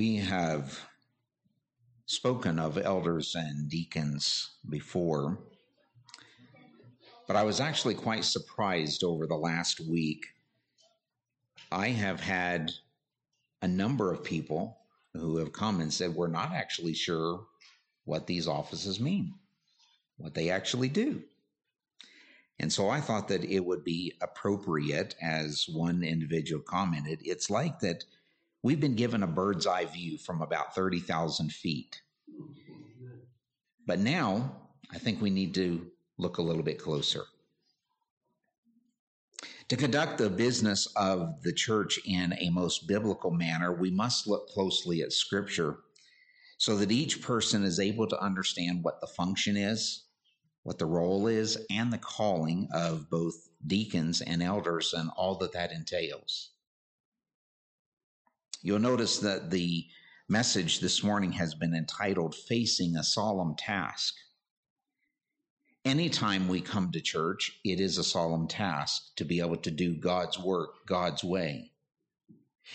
We have spoken of elders and deacons before, but I was actually quite surprised over the last week. I have had a number of people who have come and said, We're not actually sure what these offices mean, what they actually do. And so I thought that it would be appropriate, as one individual commented, it's like that we've been given a bird's eye view from about 30,000 feet. But now I think we need to look a little bit closer. To conduct the business of the church in a most biblical manner, we must look closely at Scripture so that each person is able to understand what the function is, what the role is, and the calling of both deacons and elders and all that that entails. You'll notice that the message this morning has been entitled Facing a Solemn Task. Anytime we come to church, it is a solemn task to be able to do God's work God's way.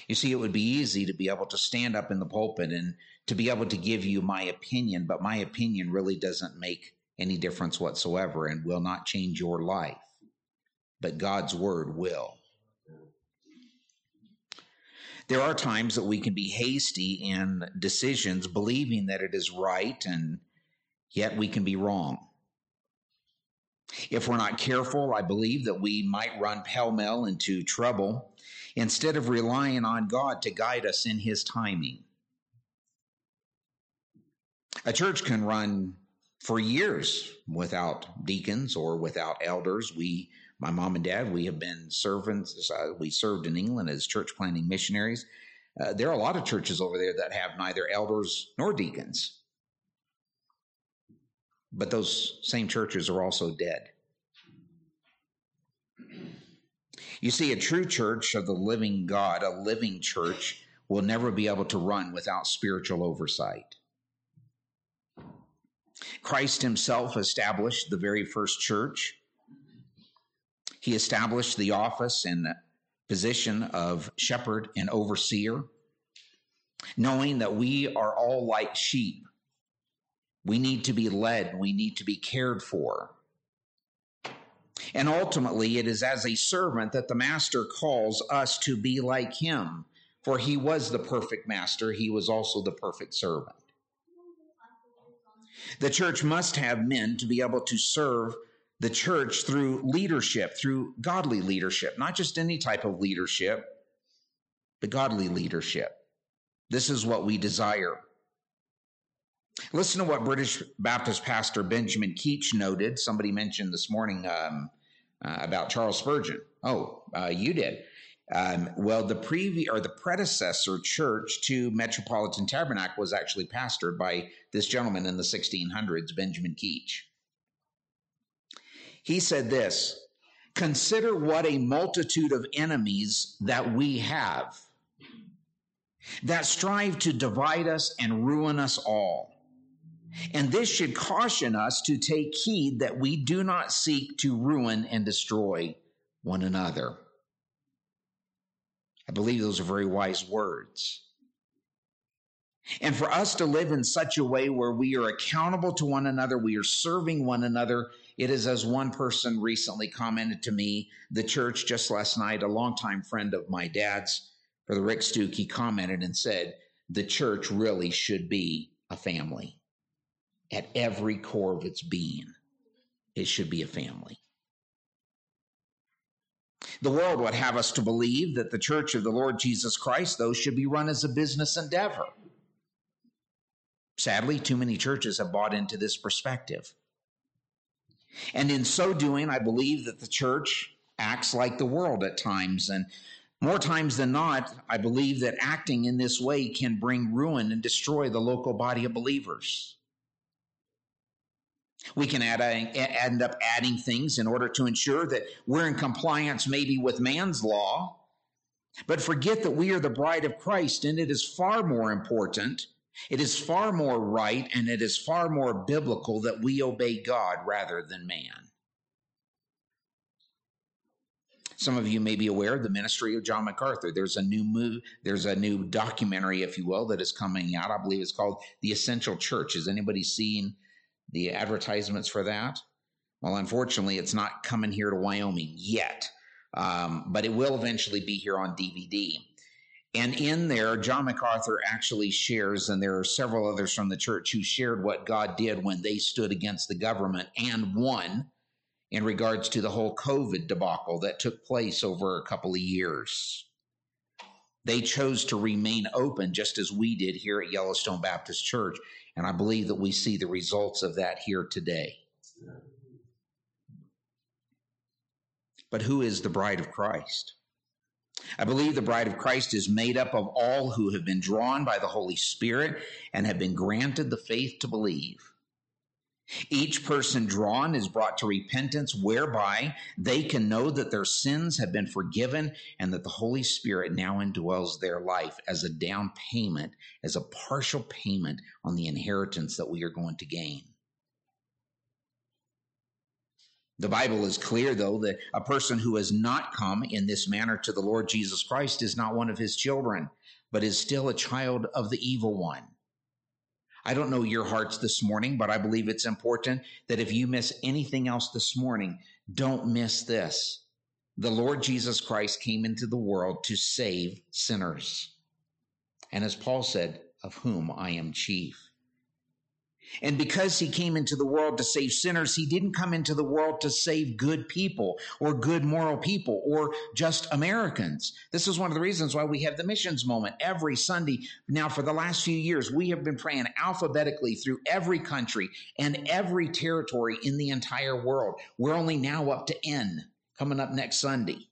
You see, it would be easy to be able to stand up in the pulpit and to be able to give you my opinion, but my opinion really doesn't make any difference whatsoever and will not change your life. But God's word will. There are times that we can be hasty in decisions, believing that it is right, and yet we can be wrong. If we're not careful, I believe that we might run pell mell into trouble instead of relying on God to guide us in His timing. A church can run for years without deacons or without elders. We, my mom and dad, we have been servants. Uh, we served in England as church planting missionaries. Uh, there are a lot of churches over there that have neither elders nor deacons. But those same churches are also dead. You see, a true church of the living God, a living church, will never be able to run without spiritual oversight. Christ himself established the very first church. He established the office and position of shepherd and overseer, knowing that we are all like sheep. We need to be led, we need to be cared for. And ultimately, it is as a servant that the master calls us to be like him, for he was the perfect master, he was also the perfect servant. The church must have men to be able to serve the church through leadership, through godly leadership, not just any type of leadership, but godly leadership. This is what we desire. Listen to what British Baptist pastor Benjamin Keach noted. Somebody mentioned this morning um, uh, about Charles Spurgeon. Oh, uh, you did. Um, well, the previous or the predecessor church to Metropolitan Tabernacle was actually pastored by this gentleman in the 1600s, Benjamin Keach. He said this Consider what a multitude of enemies that we have that strive to divide us and ruin us all. And this should caution us to take heed that we do not seek to ruin and destroy one another. I believe those are very wise words. And for us to live in such a way where we are accountable to one another, we are serving one another. It is as one person recently commented to me, the church just last night, a longtime friend of my dad's, for the Rick Stuke, he commented and said, the church really should be a family. At every core of its being, it should be a family. The world would have us to believe that the church of the Lord Jesus Christ, though, should be run as a business endeavor. Sadly, too many churches have bought into this perspective. And in so doing, I believe that the church acts like the world at times. And more times than not, I believe that acting in this way can bring ruin and destroy the local body of believers. We can add, end up adding things in order to ensure that we're in compliance maybe with man's law, but forget that we are the bride of Christ, and it is far more important, it is far more right, and it is far more biblical that we obey God rather than man. Some of you may be aware of the ministry of John MacArthur. There's a new move, there's a new documentary, if you will, that is coming out. I believe it's called The Essential Church. Has anybody seen the advertisements for that? Well, unfortunately, it's not coming here to Wyoming yet, um, but it will eventually be here on DVD. And in there, John MacArthur actually shares, and there are several others from the church who shared what God did when they stood against the government and won in regards to the whole COVID debacle that took place over a couple of years. They chose to remain open just as we did here at Yellowstone Baptist Church. And I believe that we see the results of that here today. But who is the bride of Christ? I believe the bride of Christ is made up of all who have been drawn by the Holy Spirit and have been granted the faith to believe. Each person drawn is brought to repentance, whereby they can know that their sins have been forgiven and that the Holy Spirit now indwells their life as a down payment, as a partial payment on the inheritance that we are going to gain. The Bible is clear, though, that a person who has not come in this manner to the Lord Jesus Christ is not one of his children, but is still a child of the evil one. I don't know your hearts this morning, but I believe it's important that if you miss anything else this morning, don't miss this. The Lord Jesus Christ came into the world to save sinners. And as Paul said, of whom I am chief. And because he came into the world to save sinners, he didn't come into the world to save good people or good moral people or just Americans. This is one of the reasons why we have the missions moment every Sunday. Now, for the last few years, we have been praying alphabetically through every country and every territory in the entire world. We're only now up to N coming up next Sunday.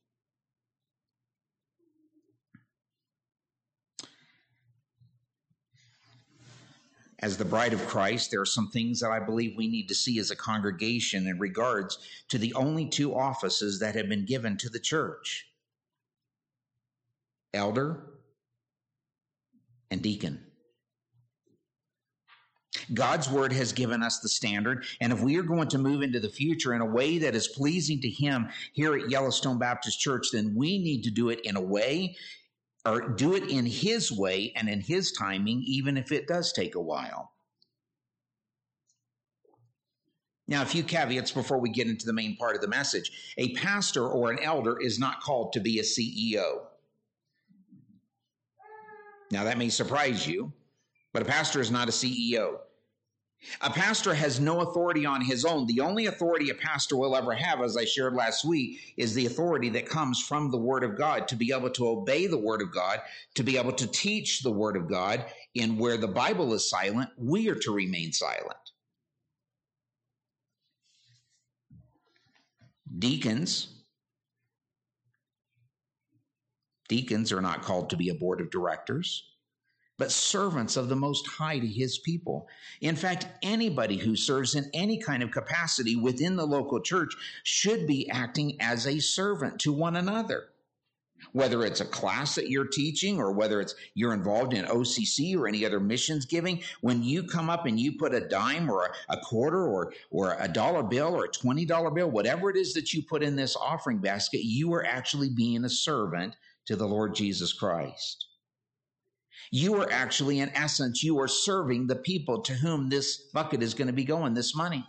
As the bride of Christ, there are some things that I believe we need to see as a congregation in regards to the only two offices that have been given to the church elder and deacon. God's word has given us the standard, and if we are going to move into the future in a way that is pleasing to Him here at Yellowstone Baptist Church, then we need to do it in a way or do it in his way and in his timing, even if it does take a while. Now, a few caveats before we get into the main part of the message. A pastor or an elder is not called to be a CEO. Now, that may surprise you, but a pastor is not a CEO. A pastor has no authority on his own. The only authority a pastor will ever have, as I shared last week, is the authority that comes from the Word of God to be able to obey the Word of God, to be able to teach the Word of God. In where the Bible is silent, we are to remain silent. Deacons, deacons are not called to be a board of directors but servants of the Most High to his people. In fact, anybody who serves in any kind of capacity within the local church should be acting as a servant to one another. Whether it's a class that you're teaching or whether it's you're involved in OCC or any other missions giving, when you come up and you put a dime or a, a quarter or, or a dollar bill or a $20 bill, whatever it is that you put in this offering basket, you are actually being a servant to the Lord Jesus Christ. You are actually, in essence, you are serving the people to whom this bucket is going to be going, this money.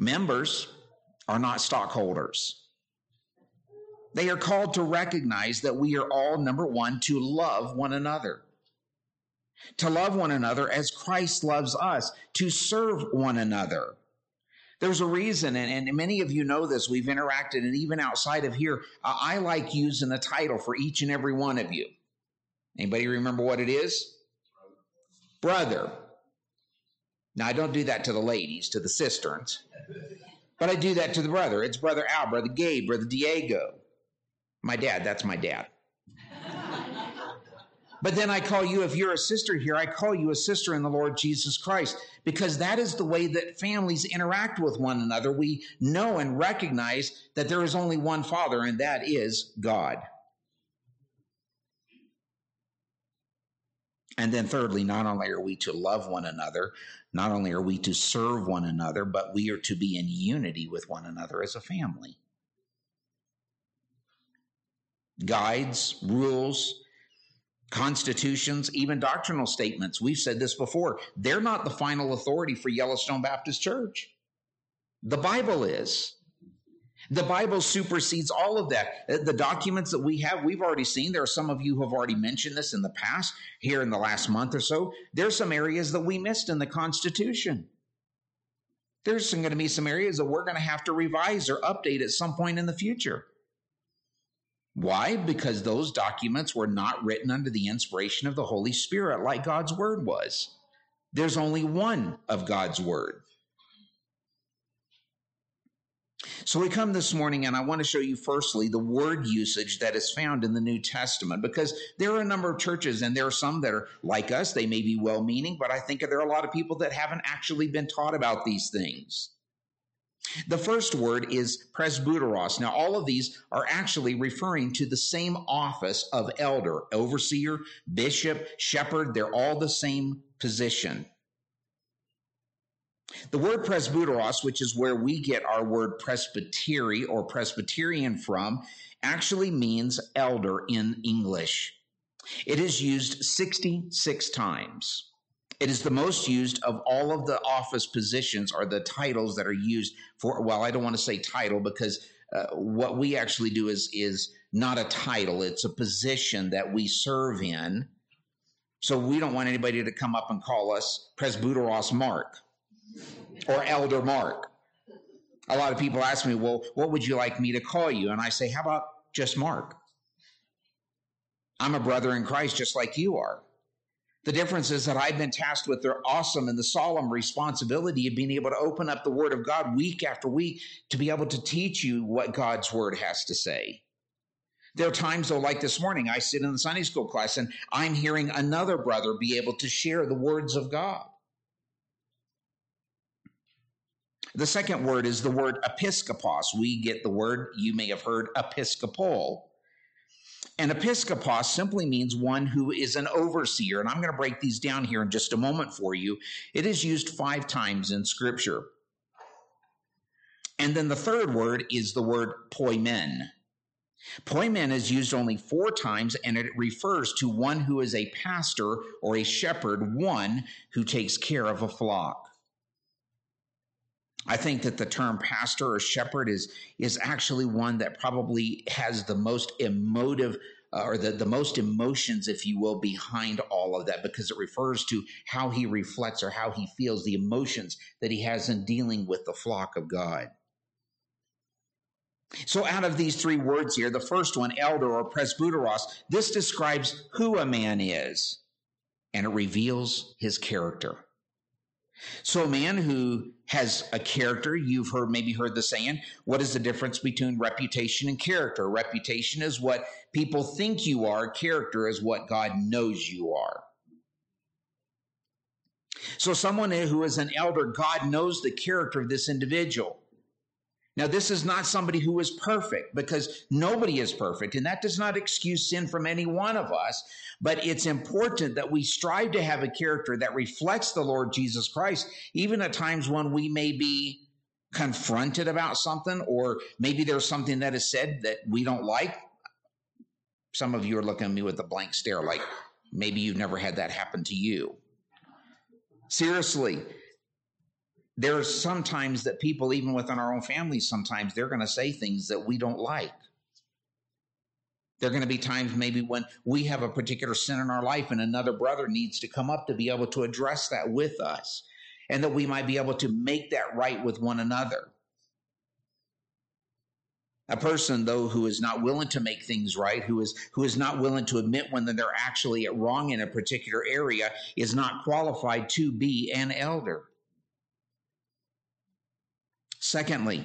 Members are not stockholders. They are called to recognize that we are all, number one, to love one another. To love one another as Christ loves us, to serve one another. There's a reason, and, and, many of you know this. We've interacted, and even outside of here, uh, I like using a title for each and every one of you. Anybody remember what it is? Brother. Now, I don't do that to the ladies, to the cisterns, but I do that to the brother. It's Brother Al, Brother Gabe, Brother Diego. My dad, that's my dad. But then I call you, if you're a sister here, I call you a sister in the Lord Jesus Christ because that is the way that families interact with one another. We know and recognize that there is only one Father, and that is God. And then, thirdly, not only are we to love one another, not only are we to serve one another, but we are to be in unity with one another as a family. Guides, rules, constitutions, even doctrinal statements. We've said this before. They're not the final authority for Yellowstone Baptist Church. The Bible is. The Bible supersedes all of that. Uh, the documents that we have, we've already seen. There are some of you who have already mentioned this in the past, here in the last month or so. There's some areas that we missed in the Constitution. There's going to be some areas that we're going to have to revise or update at some point in the future. Why? Because those documents were not written under the inspiration of the Holy Spirit like God's Word was. There's only one of God's Word. So we come this morning and I want to show you firstly the word usage that is found in the New Testament because there are a number of churches and there are some that are like us. They may be well meaning, but I think there are a lot of people that haven't actually been taught about these things. The first word is presbyteros. Now, all of these are actually referring to the same office of elder, overseer, bishop, shepherd. They're all the same position. The word presbyteros, which is where we get our word presbytery or Presbyterian from, actually means elder in English. It is used 66 times. It is the most used of all of the office positions or the titles that are used for, well, I don't want to say title because uh, what we actually do is, is not a title, it's a position that we serve in. So we don't want anybody to come up and call us Presbyteros Mark or Elder Mark. A lot of people ask me, well, what would you like me to call you? And I say, how about just Mark? I'm a brother in Christ just like you are. The difference is that I've been tasked with the awesome and the solemn responsibility of being able to open up the Word of God week after week to be able to teach you what God's Word has to say. There are times, though, like this morning, I sit in the Sunday school class and I'm hearing another brother be able to share the words of God. The second word is the word episkopos. We get the word, you may have heard, episcopal. And episkopos simply means one who is an overseer. And I'm going to break these down here in just a moment for you. It is used five times in Scripture. And then the third word is the word poimen. Poimen is used only four times, and it refers to one who is a pastor or a shepherd, one who takes care of a flock. I think that the term pastor or shepherd is is actually one that probably has the most emotive uh, or the, the most emotions, if you will, behind all of that because it refers to how he reflects or how he feels, the emotions that he has in dealing with the flock of God. So, out of these three words here, the first one, elder or presbyteros, this describes who a man is and it reveals his character. So a man who has a character, you've heard maybe heard the saying, what is the difference between reputation and character? Reputation is what people think you are, character is what God knows you are. So someone who is an elder, God knows the character of this individual. Now, this is not somebody who is perfect because nobody is perfect, and that does not excuse sin from any one of us. But it's important that we strive to have a character that reflects the Lord Jesus Christ, even at times when we may be confronted about something, or maybe there's something that is said that we don't like. Some of you are looking at me with a blank stare, like maybe you've never had that happen to you. Seriously, there's sometimes that people, even within our own families, sometimes they're going to say things that we don't like. There are going to be times maybe when we have a particular sin in our life and another brother needs to come up to be able to address that with us and that we might be able to make that right with one another. A person, though, who is not willing to make things right, who is who is not willing to admit when they're actually wrong in a particular area, is not qualified to be an elder. Secondly,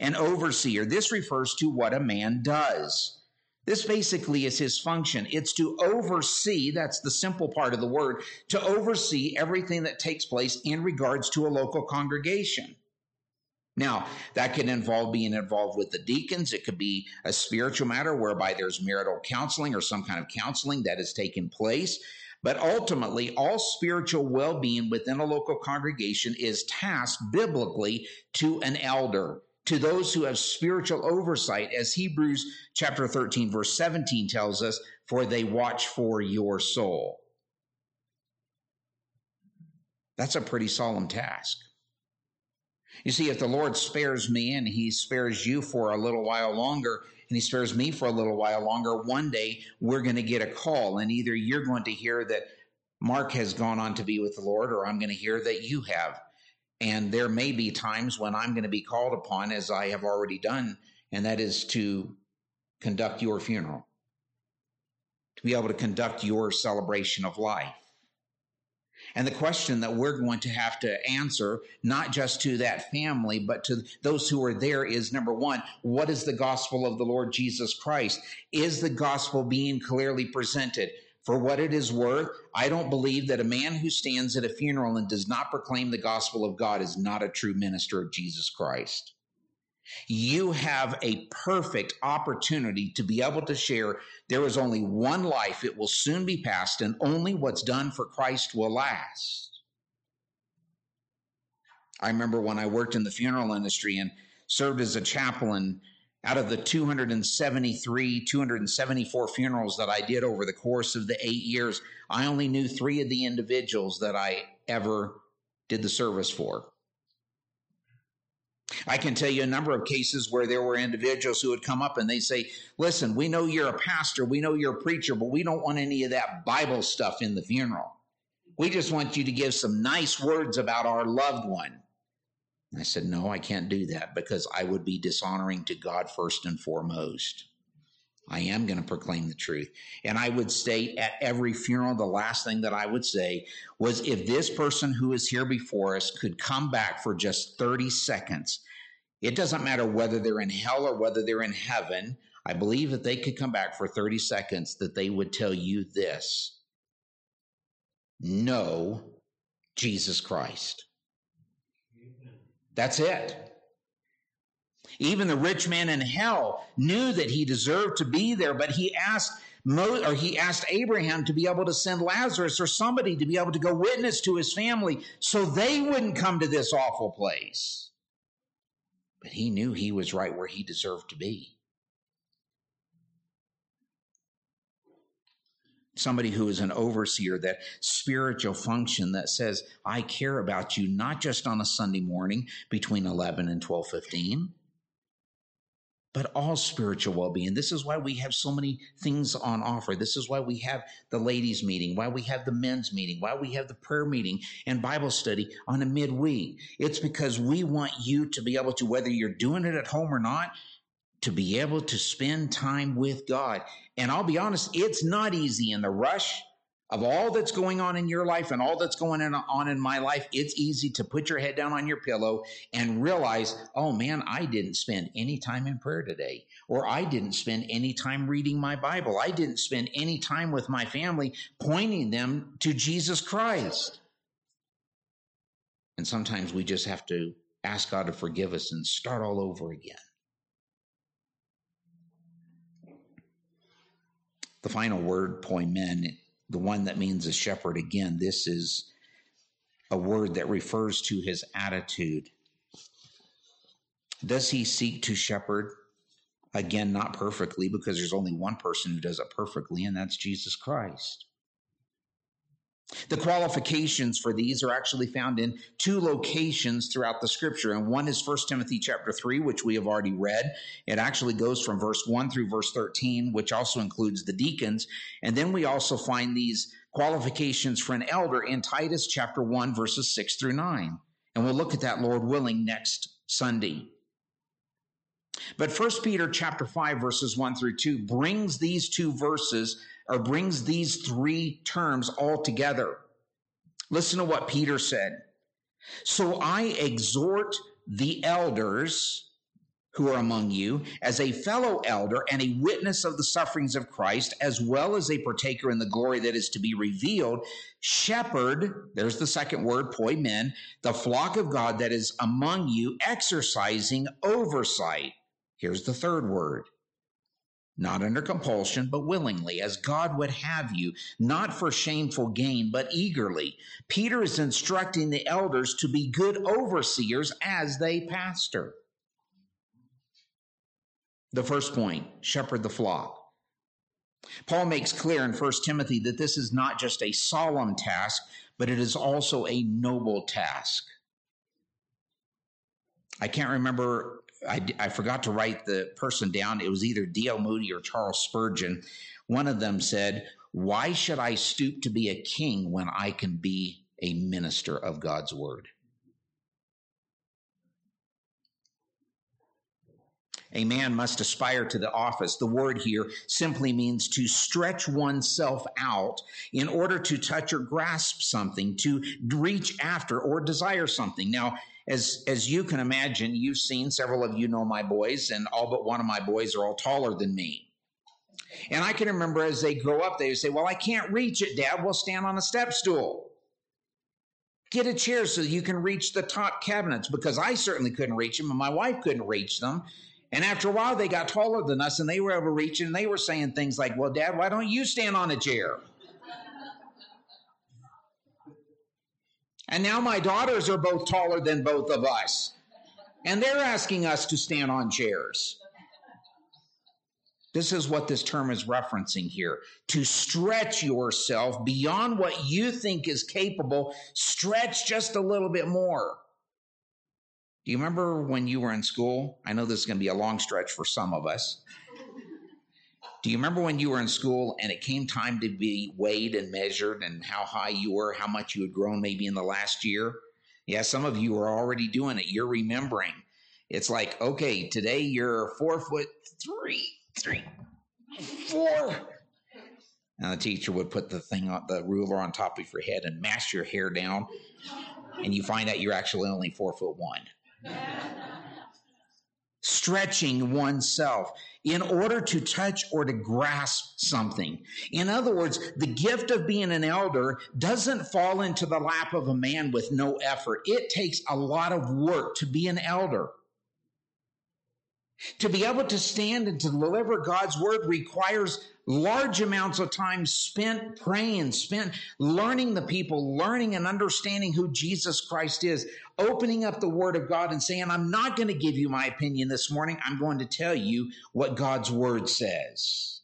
an overseer. This refers to what a man does. This basically is his function. It's to oversee, that's the simple part of the word, to oversee everything that takes place in regards to a local congregation. Now, that can involve being involved with the deacons. It could be a spiritual matter whereby there's marital counseling or some kind of counseling that has taken place. But ultimately, all spiritual well being within a local congregation is tasked biblically to an elder, to those who have spiritual oversight, as Hebrews chapter 13, verse 17 tells us, for they watch for your soul. That's a pretty solemn task. You see, if the Lord spares me and he spares you for a little while longer, and he spares me for a little while longer, one day we're going to get a call, and either you're going to hear that Mark has gone on to be with the Lord, or I'm going to hear that you have. And there may be times when I'm going to be called upon, as I have already done, and that is to conduct your funeral, to be able to conduct your celebration of life. And the question that we're going to have to answer, not just to that family, but to those who are there, is number one, what is the gospel of the Lord Jesus Christ? Is the gospel being clearly presented? For what it is worth, I don't believe that a man who stands at a funeral and does not proclaim the gospel of God is not a true minister of Jesus Christ. You have a perfect opportunity to be able to share there is only one life, it will soon be past, and only what's done for Christ will last. I remember when I worked in the funeral industry and served as a chaplain out of the 273, 274 funerals that I did over the course of the eight years, I only knew three of the individuals that I ever did the service for. I can tell you a number of cases where there were individuals who would come up and they say, Listen, we know you're a pastor, we know you're a preacher, but we don't want any of that Bible stuff in the funeral. We just want you to give some nice words about our loved one. I said, No, I can't do that because I would be dishonoring to God first and foremost. I am going to proclaim the truth. And I would state at every funeral, the last thing that I would say was if this person who is here before us could come back for just 30 seconds, it doesn't matter whether they're in hell or whether they're in heaven. I believe that they could come back for 30 seconds, that they would tell you this Know Jesus Christ. That's it. Even the rich man in hell knew that he deserved to be there, but he asked Mo, or he asked Abraham to be able to send Lazarus or somebody to be able to go witness to his family so they wouldn't come to this awful place. But he knew he was right where he deserved to be. Somebody who is an overseer, that spiritual function that says, I care about you, not just on a Sunday morning between 11 and 12 15 but all spiritual well being. This is why we have so many things on offer. This is why we have the ladies' meeting, why we have the men's meeting, why we have the prayer meeting and Bible study on a midweek. It's because we want you to be able to, whether you're doing it at home or not, to be able to spend time with God. And I'll be honest, it's not easy in the rush of all that's going on in your life and all that's going on in my life, it's easy to put your head down on your pillow and realize, oh man, I didn't spend any time in prayer today, or I didn't spend any time reading my Bible. I didn't spend any time with my family pointing them to Jesus Christ. And sometimes we just have to ask God to forgive us and start all over again. The final word, poimen, the one that means a shepherd. Again, this is a word that refers to his attitude. Does he seek to shepherd? Again, not perfectly, because there's only one person who does it perfectly, and that's Jesus Christ. The qualifications for these are actually found in two locations throughout the scripture. And one is 1 Timothy chapter 3, which we have already read. It actually goes from verse 1 through verse 13, which also includes the deacons. And then we also find these qualifications for an elder in Titus chapter 1, verses 6 through 9. And we'll look at that, Lord willing, next Sunday. But 1 Peter chapter 5, verses 1 through 2 brings these two verses or brings these three terms all together. Listen to what Peter said. So I exhort the elders who are among you as a fellow elder and a witness of the sufferings of Christ, as well as a partaker in the glory that is to be revealed, shepherd, there's the second word, poimen, the flock of God that is among you, exercising oversight. Here's the third word, not under compulsion, but willingly, as God would have you, not for shameful gain, but eagerly. Peter is instructing the elders to be good overseers as they pastor. The first point shepherd the flock. Paul makes clear in 1 Timothy that this is not just a solemn task, but it is also a noble task. I can't remember I, I forgot to write the person down. It was either D.L. Moody or Charles Spurgeon. One of them said, Why should I stoop to be a king when I can be a minister of God's word? A man must aspire to the office. The word here simply means to stretch oneself out in order to touch or grasp something, to reach after or desire something. Now, as as you can imagine, you've seen several of you know my boys, and all but one of my boys are all taller than me. And I can remember as they grow up, they say, Well, I can't reach it, Dad. We'll stand on a step stool. Get a chair so you can reach the top cabinets because I certainly couldn't reach them and my wife couldn't reach them. And after a while, they got taller than us and they were reach and they were saying things like, Well, Dad, why don't you stand on a chair? And now my daughters are both taller than both of us. And they're asking us to stand on chairs. This is what this term is referencing here. To stretch yourself beyond what you think is capable, stretch just a little bit more. Do you remember when you were in school? I know this is going to be a long stretch for some of us. Do you remember when you were in school and it came time to be weighed and measured and how high you were, how much you had grown maybe in the last year? Yeah, some of you are already doing it. You're remembering. It's like, okay, today you're four foot three, three, four. And the teacher would put the thing on the ruler on top of your head and mash your hair down, and you find out you're actually only four foot one stretching oneself in order to touch or to grasp something. In other words, the gift of being an elder doesn't fall into the lap of a man with no effort. It takes a lot of work to be an elder. To be able to stand and to deliver God's word requires large amounts of time spent praying, spent learning the people, learning and understanding who Jesus Christ is, opening up the word of God and saying, I'm not going to give you my opinion this morning. I'm going to tell you what God's word says.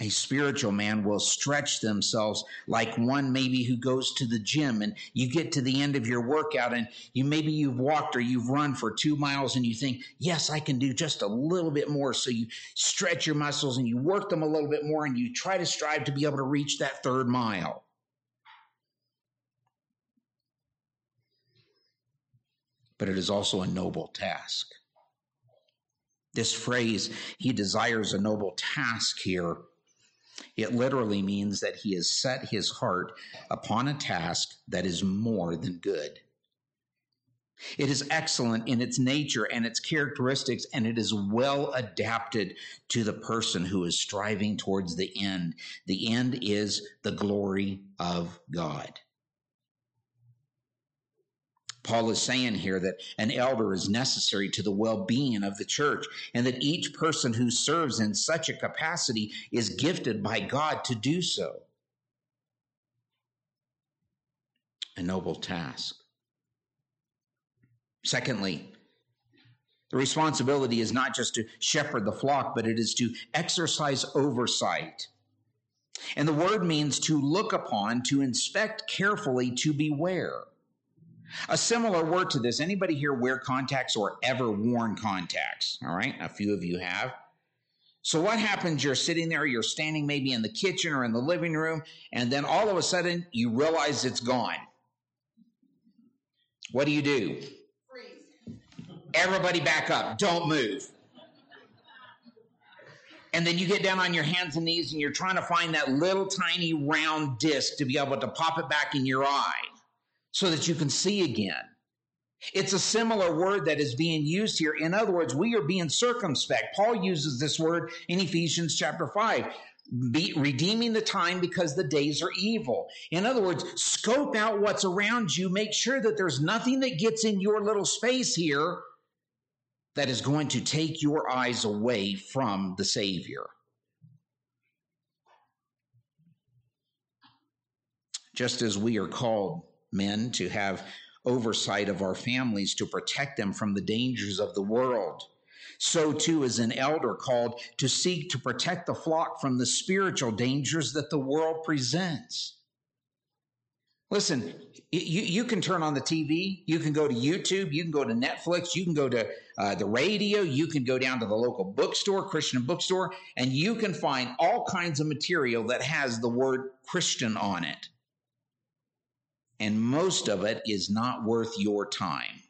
A spiritual man will stretch themselves like one maybe who goes to the gym and you get to the end of your workout and you maybe you've walked or you've run for two miles and you think yes i can do just a little bit more. So you stretch your muscles and you work them a little bit more and you try to strive to be able to reach that third mile. But it is also a noble task. This phrase he desires a noble task here it literally means that he has set his heart upon a task that is more than good. It is excellent in its nature and its characteristics, and it is well adapted to the person who is striving towards the end. The end is the glory of God. Paul is saying here that an elder is necessary to the well being of the church, and that each person who serves in such a capacity is gifted by God to do so. A noble task. Secondly, the responsibility is not just to shepherd the flock, but it is to exercise oversight. And the word means to look upon, to inspect carefully, to beware. A similar word to this anybody here wear contacts or ever worn contacts? All right, a few of you have. So, what happens? You're sitting there, you're standing maybe in the kitchen or in the living room, and then all of a sudden you realize it's gone. What do you do? Freeze. Everybody back up. Don't move. And then you get down on your hands and knees and you're trying to find that little tiny round disc to be able to pop it back in your eye so that you can see again. It's a similar word that is being used here. In other words, we are being circumspect. Paul uses this word in Ephesians chapter 5. Be, redeeming the time because the days are evil. In other words, scope out what's around you. Make sure that there's nothing that gets in your little space here that is going to take your eyes away from the Savior. Just as we are called, men, to have oversight of our families to protect them from the dangers of the world, so too is an elder called to seek to protect the flock from the spiritual dangers that the world presents. Listen, you, you can turn on the TV, you can go to YouTube, you can go to Netflix, you can go to uh, the radio, you can go down to the local bookstore, Christian bookstore, and you can find all kinds of material that has the word Christian on it. And most of it is not worth your time.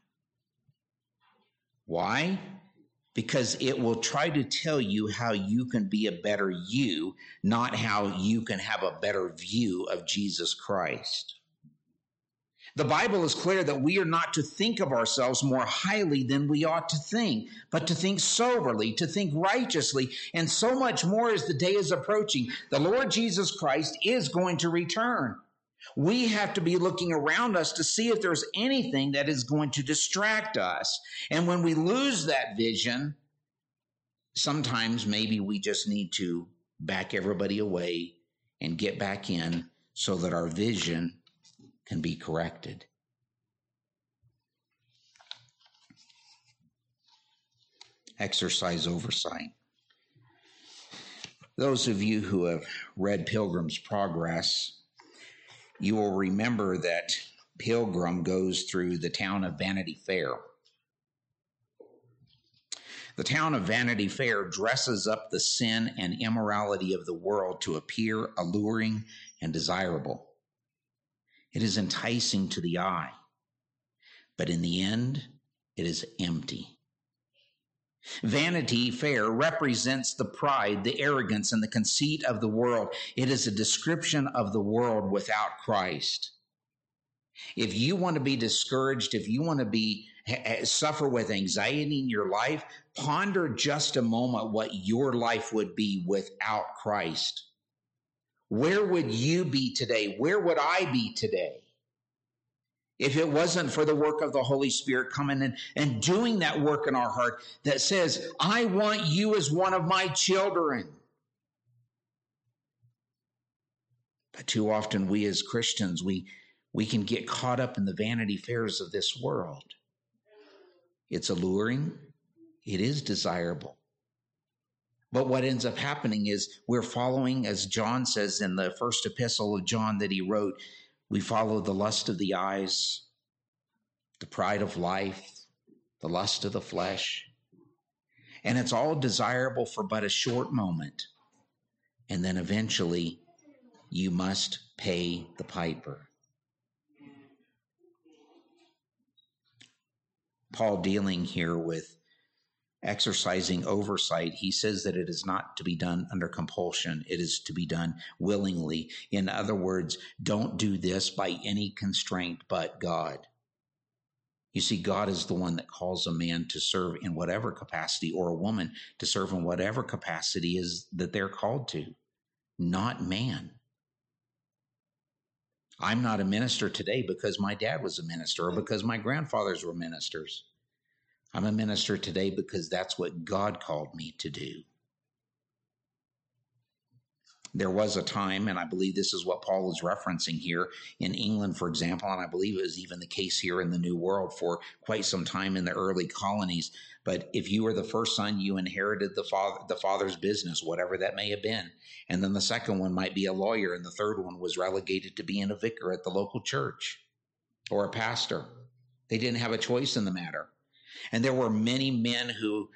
Why? Because it will try to tell you how you can be a better you, not how you can have a better view of Jesus Christ. The Bible is clear that we are not to think of ourselves more highly than we ought to think, but to think soberly, to think righteously, and so much more as the day is approaching. The Lord Jesus Christ is going to return. We have to be looking around us to see if there's anything that is going to distract us. And when we lose that vision, sometimes maybe we just need to back everybody away and get back in so that our vision can be corrected. Exercise oversight. Those of you who have read Pilgrim's Progress, you will remember that Pilgrim goes through the town of Vanity Fair. The town of Vanity Fair dresses up the sin and immorality of the world to appear alluring and desirable. It is enticing to the eye, but in the end, it is empty. Vanity Fair represents the pride, the arrogance, and the conceit of the world. It is a description of the world without Christ. If you want to be discouraged, if you want to be suffer with anxiety in your life, ponder just a moment what your life would be without Christ. Where would you be today? Where would I be today? If it wasn't for the work of the Holy Spirit coming in and doing that work in our heart that says, I want you as one of my children. But too often we as Christians, we, we can get caught up in the vanity fairs of this world. It's alluring. It is desirable. But what ends up happening is we're following, as John says in the first epistle of John that he wrote, we follow the lust of the eyes, the pride of life, the lust of the flesh. And it's all desirable for but a short moment. And then eventually you must pay the piper. Paul dealing here with exercising oversight, he says that it is not to be done under compulsion. It is to be done willingly. In other words, don't do this by any constraint but God. You see, God is the one that calls a man to serve in whatever capacity or a woman to serve in whatever capacity is that they're called to, not man. I'm not a minister today because my dad was a minister or because my grandfathers were ministers. I'm a minister today because that's what God called me to do. There was a time, and I believe this is what Paul is referencing here in England, for example, and I believe it was even the case here in the New World for quite some time in the early colonies. But if you were the first son, you inherited the father, the father's business, whatever that may have been. And then the second one might be a lawyer, and the third one was relegated to being a vicar at the local church or a pastor. They didn't have a choice in the matter. And there were many men who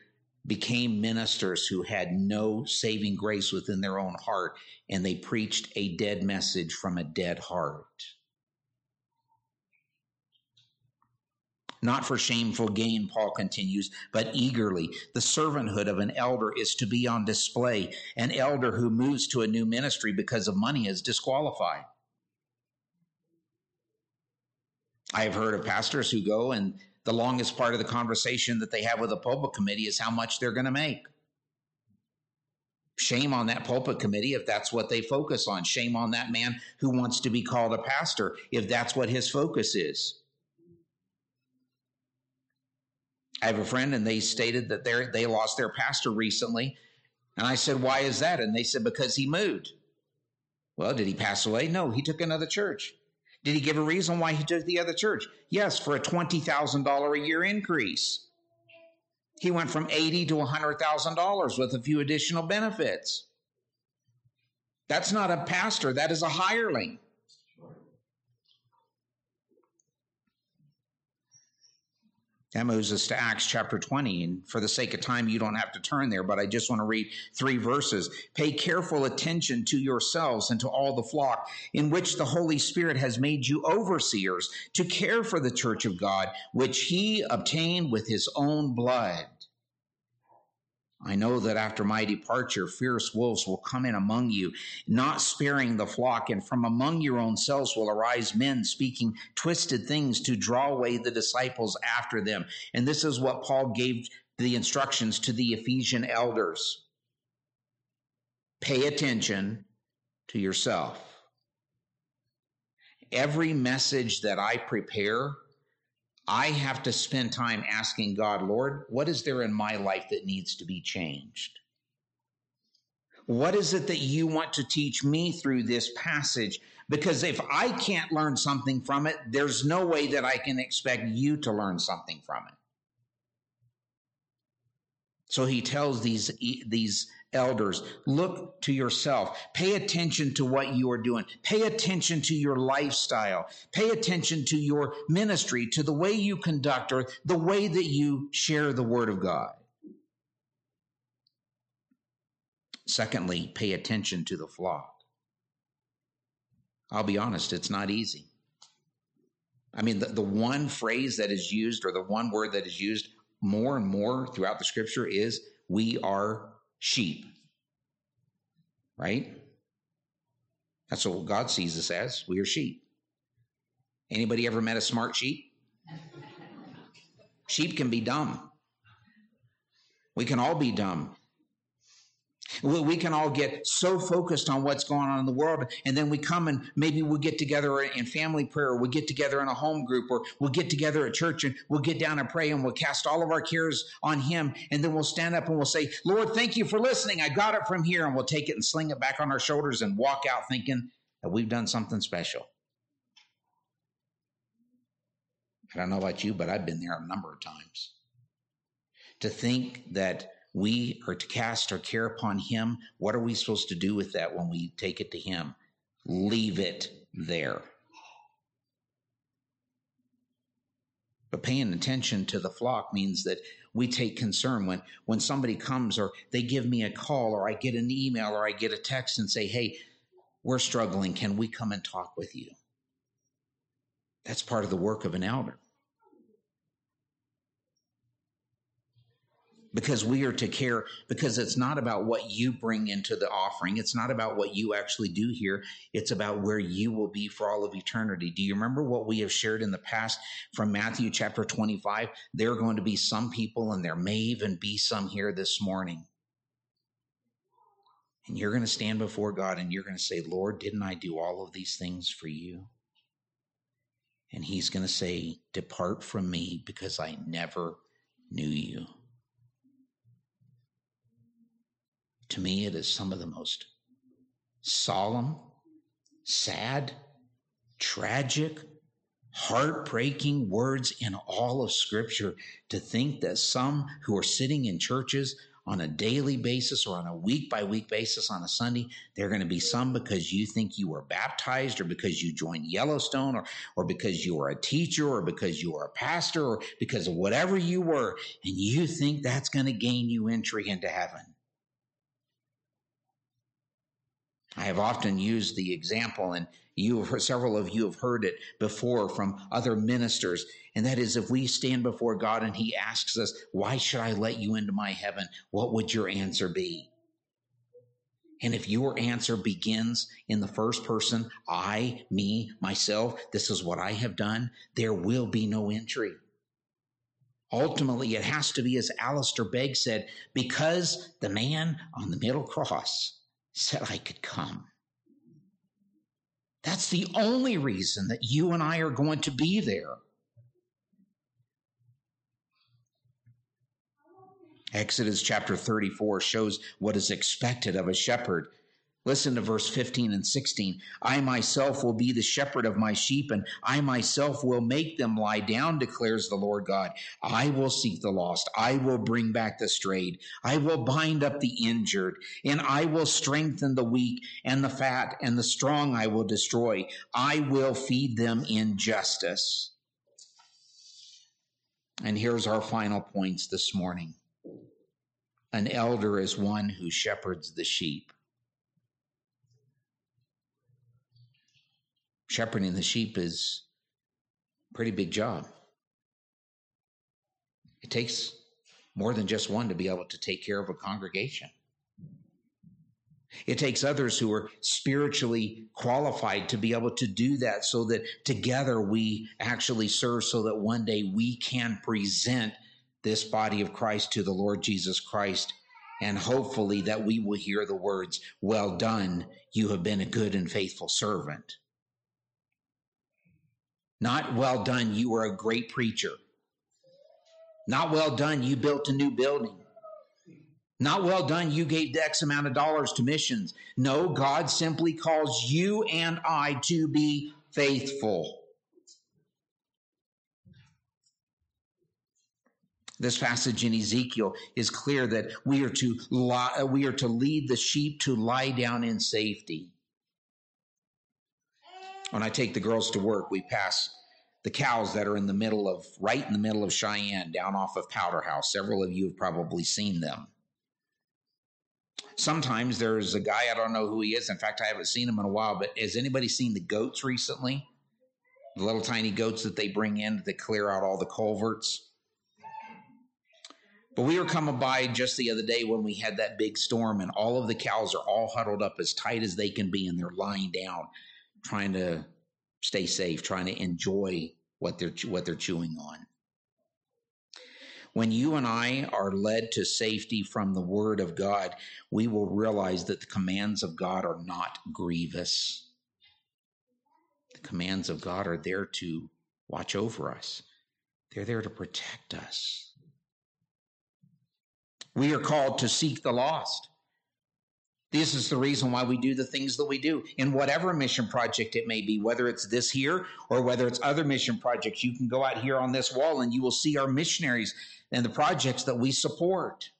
became ministers who had no saving grace within their own heart, and they preached a dead message from a dead heart. Not for shameful gain, Paul continues, but eagerly. The servanthood of an elder is to be on display. An elder who moves to a new ministry because of money is disqualified. I have heard of pastors who go and the longest part of the conversation that they have with the pulpit committee is how much they're going to make. Shame on that pulpit committee if that's what they focus on. Shame on that man who wants to be called a pastor if that's what his focus is. I have a friend and they stated that they they lost their pastor recently. And I said, Why is that? And they said, Because he moved. Well, did he pass away? No, he took another church. Did he give a reason why he took the other church? Yes, for a $20,000 a year increase. He went from 80 to $100,000 with a few additional benefits. That's not a pastor, that is a hireling. That moves us to Acts chapter 20. And for the sake of time, you don't have to turn there, but I just want to read three verses. Pay careful attention to yourselves and to all the flock in which the Holy Spirit has made you overseers to care for the church of God, which he obtained with his own blood. I know that after my departure, fierce wolves will come in among you, not sparing the flock, and from among your own selves will arise men speaking twisted things to draw away the disciples after them. And this is what Paul gave the instructions to the Ephesian elders pay attention to yourself. Every message that I prepare, I have to spend time asking God, Lord, what is there in my life that needs to be changed? What is it that you want to teach me through this passage? Because if I can't learn something from it, there's no way that I can expect you to learn something from it. So he tells these, these elders, look to yourself. Pay attention to what you are doing. Pay attention to your lifestyle. Pay attention to your ministry, to the way you conduct or the way that you share the word of God. Secondly, pay attention to the flock. I'll be honest, it's not easy. I mean, the, the one phrase that is used or the one word that is used more and more throughout the scripture is we are sheep. Right? That's what God sees us as. We are sheep. Anybody ever met a smart sheep? sheep can be dumb. We can all be dumb. We can all get so focused on what's going on in the world, and then we come and maybe we'll get together in family prayer, or we'll get together in a home group, or we'll get together at church and we'll get down and pray and we'll cast all of our cares on Him. And then we'll stand up and we'll say, Lord, thank you for listening. I got it from here. And we'll take it and sling it back on our shoulders and walk out thinking that we've done something special. I don't know about you, but I've been there a number of times. To think that we are to cast our care upon Him. What are we supposed to do with that when we take it to Him? Leave it there. But paying attention to the flock means that we take concern when, when somebody comes or they give me a call or I get an email or I get a text and say, hey, we're struggling. Can we come and talk with you? That's part of the work of an elder. Because we are to care because it's not about what you bring into the offering. It's not about what you actually do here. It's about where you will be for all of eternity. Do you remember what we have shared in the past from matthew chapter 25 there are going to be some people and there may even be some here this morning. And you're going to stand before god and you're going to say lord didn't i do all of these things for you? And he's going to say depart from me because i never knew you To me, it is some of the most solemn, sad, tragic, heartbreaking words in all of Scripture to think that some who are sitting in churches on a daily basis or on a week by week basis on a Sunday, they're going to be some because you think you were baptized or because you joined Yellowstone or, or because you were a teacher or because you were a pastor or because of whatever you were, and you think that's going to gain you entry into heaven. I have often used the example, and you heard, several of you have heard it before from other ministers, and that is if we stand before God and He asks us, Why should I let you into my heaven? What would your answer be? And if your answer begins in the first person, I, me, myself, this is what I have done, there will be no entry. Ultimately, it has to be as Alistair Begg said, because the man on the middle cross said I could come. That's the only reason that you and I are going to be there. Exodus chapter 34 shows what is expected of a shepherd. Listen to verse 15 and 16. I myself will be the shepherd of my sheep, and I myself will make them lie down, declares the Lord God. I will seek the lost. I will bring back the strayed. I will bind up the injured, and I will strengthen the weak, and the fat and the strong I will destroy. I will feed them in justice. And here's our final points this morning. An elder is one who shepherds the sheep. Shepherding the sheep is a pretty big job. It takes more than just one to be able to take care of a congregation. It takes others who are spiritually qualified to be able to do that so that together we actually serve so that one day we can present this body of Christ to the Lord Jesus Christ. And hopefully that we will hear the words, Well done, you have been a good and faithful servant. Not well done, you were a great preacher. Not well done, you built a new building. Not well done, you gave X amount of dollars to missions. No, God simply calls you and I to be faithful. This passage in Ezekiel is clear that we are to we are to lead the sheep to lie down in safety. When I take the girls to work, we pass the cows that are in the middle of, right in the middle of Cheyenne, down off of Powder House. Several of you have probably seen them. Sometimes there's a guy, I don't know who he is. In fact, I haven't seen him in a while, but has anybody seen the goats recently? The little tiny goats that they bring in to clear out all the culverts. But we were coming by just the other day when we had that big storm, and all of the cows are all huddled up as tight as they can be, and they're lying down trying to stay safe, trying to enjoy what they're what they're chewing on. When you and I are led to safety from the word of God, we will realize that the commands of God are not grievous. The commands of God are there to watch over us. They're there to protect us. We are called to seek the lost. This is the reason why we do the things that we do in whatever mission project it may be, whether it's this here or whether it's other mission projects. You can go out here on this wall and you will see our missionaries and the projects that we support.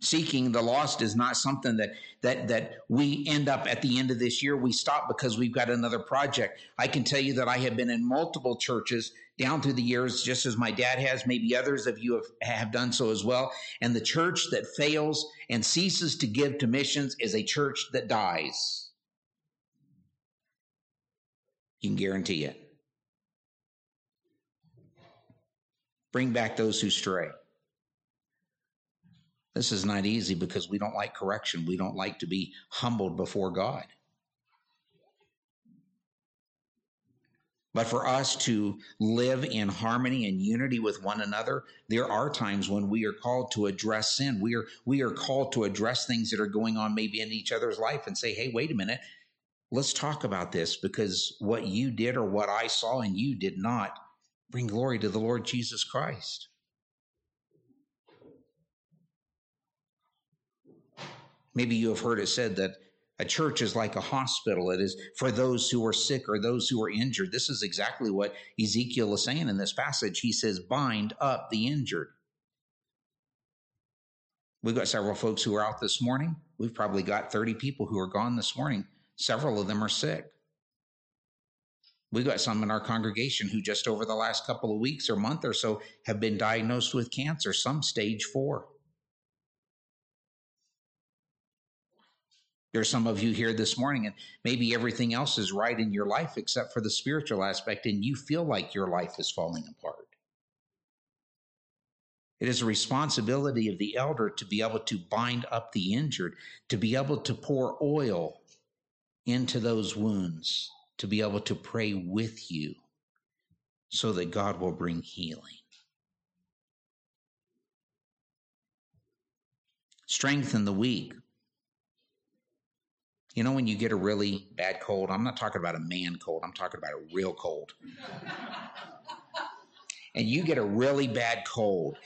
Seeking the lost is not something that that that we end up at the end of this year. We stop because we've got another project. I can tell you that I have been in multiple churches down through the years, just as my dad has, maybe others of you have, have done so as well. And the church that fails and ceases to give to missions is a church that dies. You can guarantee it. Bring back those who stray. This is not easy because we don't like correction. We don't like to be humbled before God. But for us to live in harmony and unity with one another, there are times when we are called to address sin. We are we are called to address things that are going on maybe in each other's life and say, "Hey, wait a minute. Let's talk about this because what you did or what I saw and you did not bring glory to the Lord Jesus Christ." Maybe you have heard it said that a church is like a hospital. It is for those who are sick or those who are injured. This is exactly what Ezekiel is saying in this passage. He says, bind up the injured. We've got several folks who are out this morning. We've probably got 30 people who are gone this morning. Several of them are sick. We've got some in our congregation who just over the last couple of weeks or month or so have been diagnosed with cancer, some stage four. There's some of you here this morning, and maybe everything else is right in your life except for the spiritual aspect, and you feel like your life is falling apart. It is a responsibility of the elder to be able to bind up the injured, to be able to pour oil into those wounds, to be able to pray with you so that God will bring healing. Strengthen the weak. You know, when you get a really bad cold, I'm not talking about a man cold, I'm talking about a real cold. and you get a really bad cold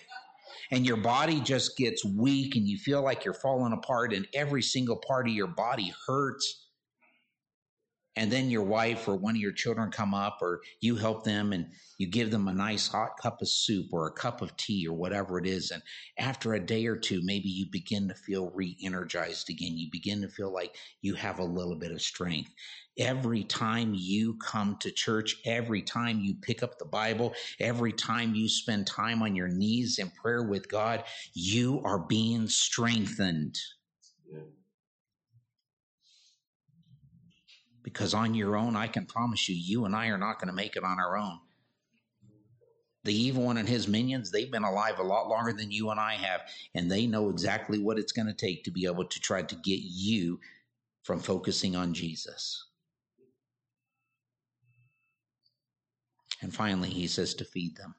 and your body just gets weak and you feel like you're falling apart and every single part of your body hurts and then your wife or one of your children come up or you help them and you give them a nice hot cup of soup or a cup of tea or whatever it is and after a day or two maybe you begin to feel re-energized again. You begin to feel like you have a little bit of strength. Every time you come to church every time you pick up the bible every time you spend time on your knees in prayer with god you are being strengthened. Yeah. Because on your own, I can promise you, you and I are not going to make it on our own. The evil one and his minions, they've been alive a lot longer than you and I have, and they know exactly what it's going to take to be able to try to get you from focusing on Jesus. And finally, he says to feed them.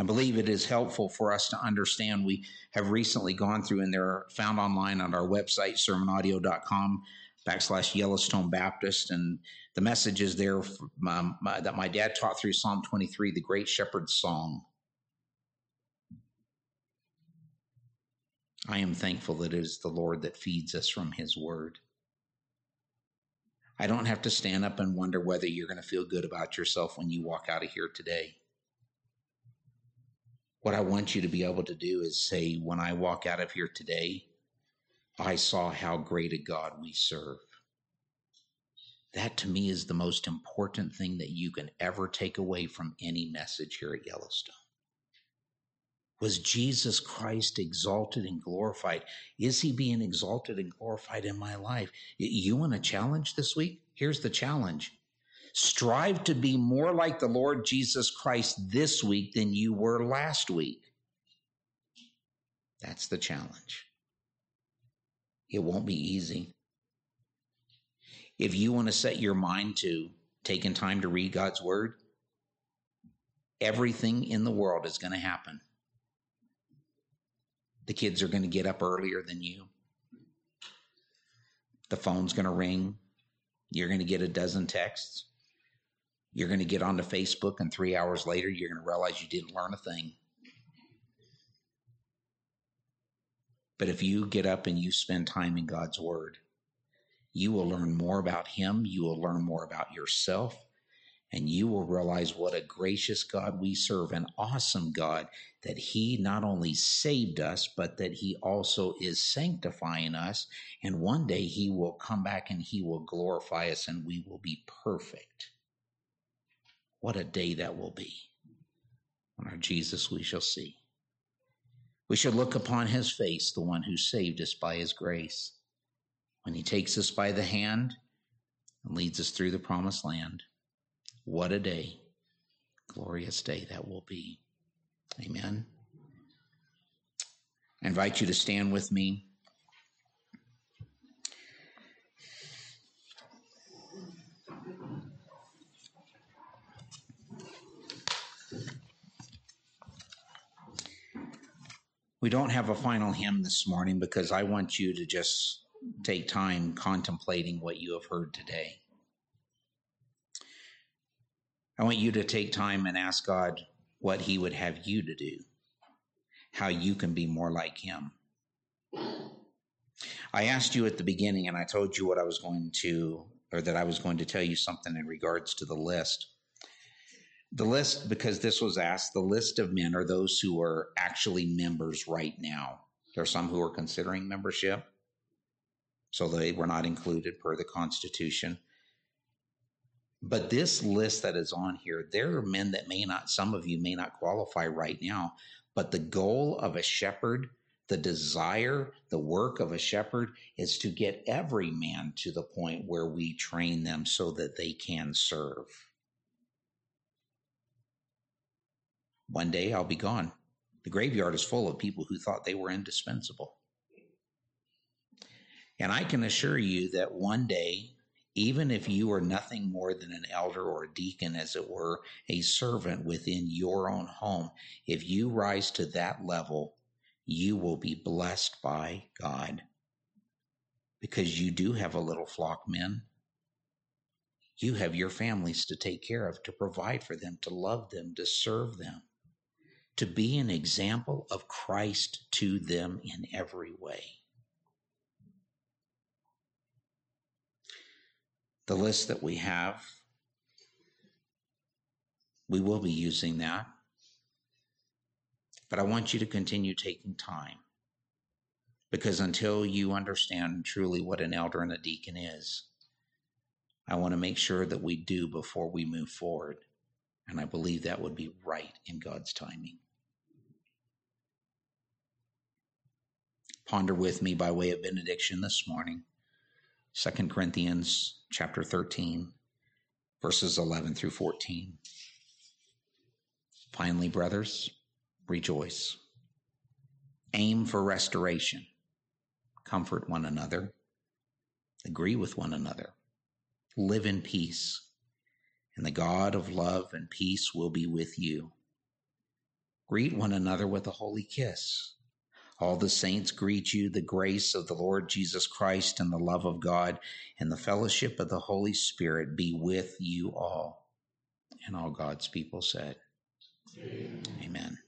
I believe it is helpful for us to understand. We have recently gone through, and they're found online on our website, sermonaudio.com backslash Yellowstone Baptist. And the message is there my, that my dad taught through Psalm 23, the Great Shepherd's Song. I am thankful that it is the Lord that feeds us from his word. I don't have to stand up and wonder whether you're going to feel good about yourself when you walk out of here today. What I want you to be able to do is say, when I walk out of here today, I saw how great a God we serve. That to me is the most important thing that you can ever take away from any message here at Yellowstone. Was Jesus Christ exalted and glorified? Is he being exalted and glorified in my life? You want a challenge this week? Here's the challenge Strive to be more like the Lord Jesus Christ this week than you were last week. That's the challenge. It won't be easy. If you want to set your mind to taking time to read God's word, everything in the world is going to happen. The kids are going to get up earlier than you. The phone's going to ring. You're going to get a dozen texts. You're going to get onto Facebook, and three hours later, you're going to realize you didn't learn a thing. But if you get up and you spend time in God's Word, you will learn more about Him, you will learn more about yourself, and you will realize what a gracious God we serve, an awesome God, that He not only saved us, but that He also is sanctifying us. And one day He will come back and He will glorify us, and we will be perfect. What a day that will be. When our Jesus we shall see. We shall look upon his face, the one who saved us by his grace. When he takes us by the hand and leads us through the promised land. What a day, glorious day that will be. Amen. I invite you to stand with me. We don't have a final hymn this morning because I want you to just take time contemplating what you have heard today. I want you to take time and ask God what He would have you to do, how you can be more like Him. I asked you at the beginning, and I told you what I was going to, or that I was going to tell you something in regards to the list. The list, because this was asked, the list of men are those who are actually members right now. There are some who are considering membership, so they were not included per the Constitution. But this list that is on here, there are men that may not, some of you may not qualify right now, but the goal of a shepherd, the desire, the work of a shepherd is to get every man to the point where we train them so that they can serve. One day I'll be gone. The graveyard is full of people who thought they were indispensable. And I can assure you that one day, even if you are nothing more than an elder or a deacon, as it were, a servant within your own home, if you rise to that level, you will be blessed by God because you do have a little flock, men. You have your families to take care of, to provide for them, to love them, to serve them, to be an example of Christ to them in every way. The list that we have, we will be using that. But I want you to continue taking time because until you understand truly what an elder and a deacon is, I want to make sure that we do before we move forward. And I believe that would be right in God's timing. Ponder with me by way of benediction this morning. 2 Corinthians chapter 13, verses 11 through 14. Finally, brothers, rejoice. Aim for restoration comfort one another, agree with one another, live in peace, and the God of love and peace will be with you. Greet one another with a holy kiss. All the saints greet you. The grace of the Lord Jesus Christ and the love of God and the fellowship of the Holy Spirit be with you all. And all God's people said, Amen. Amen.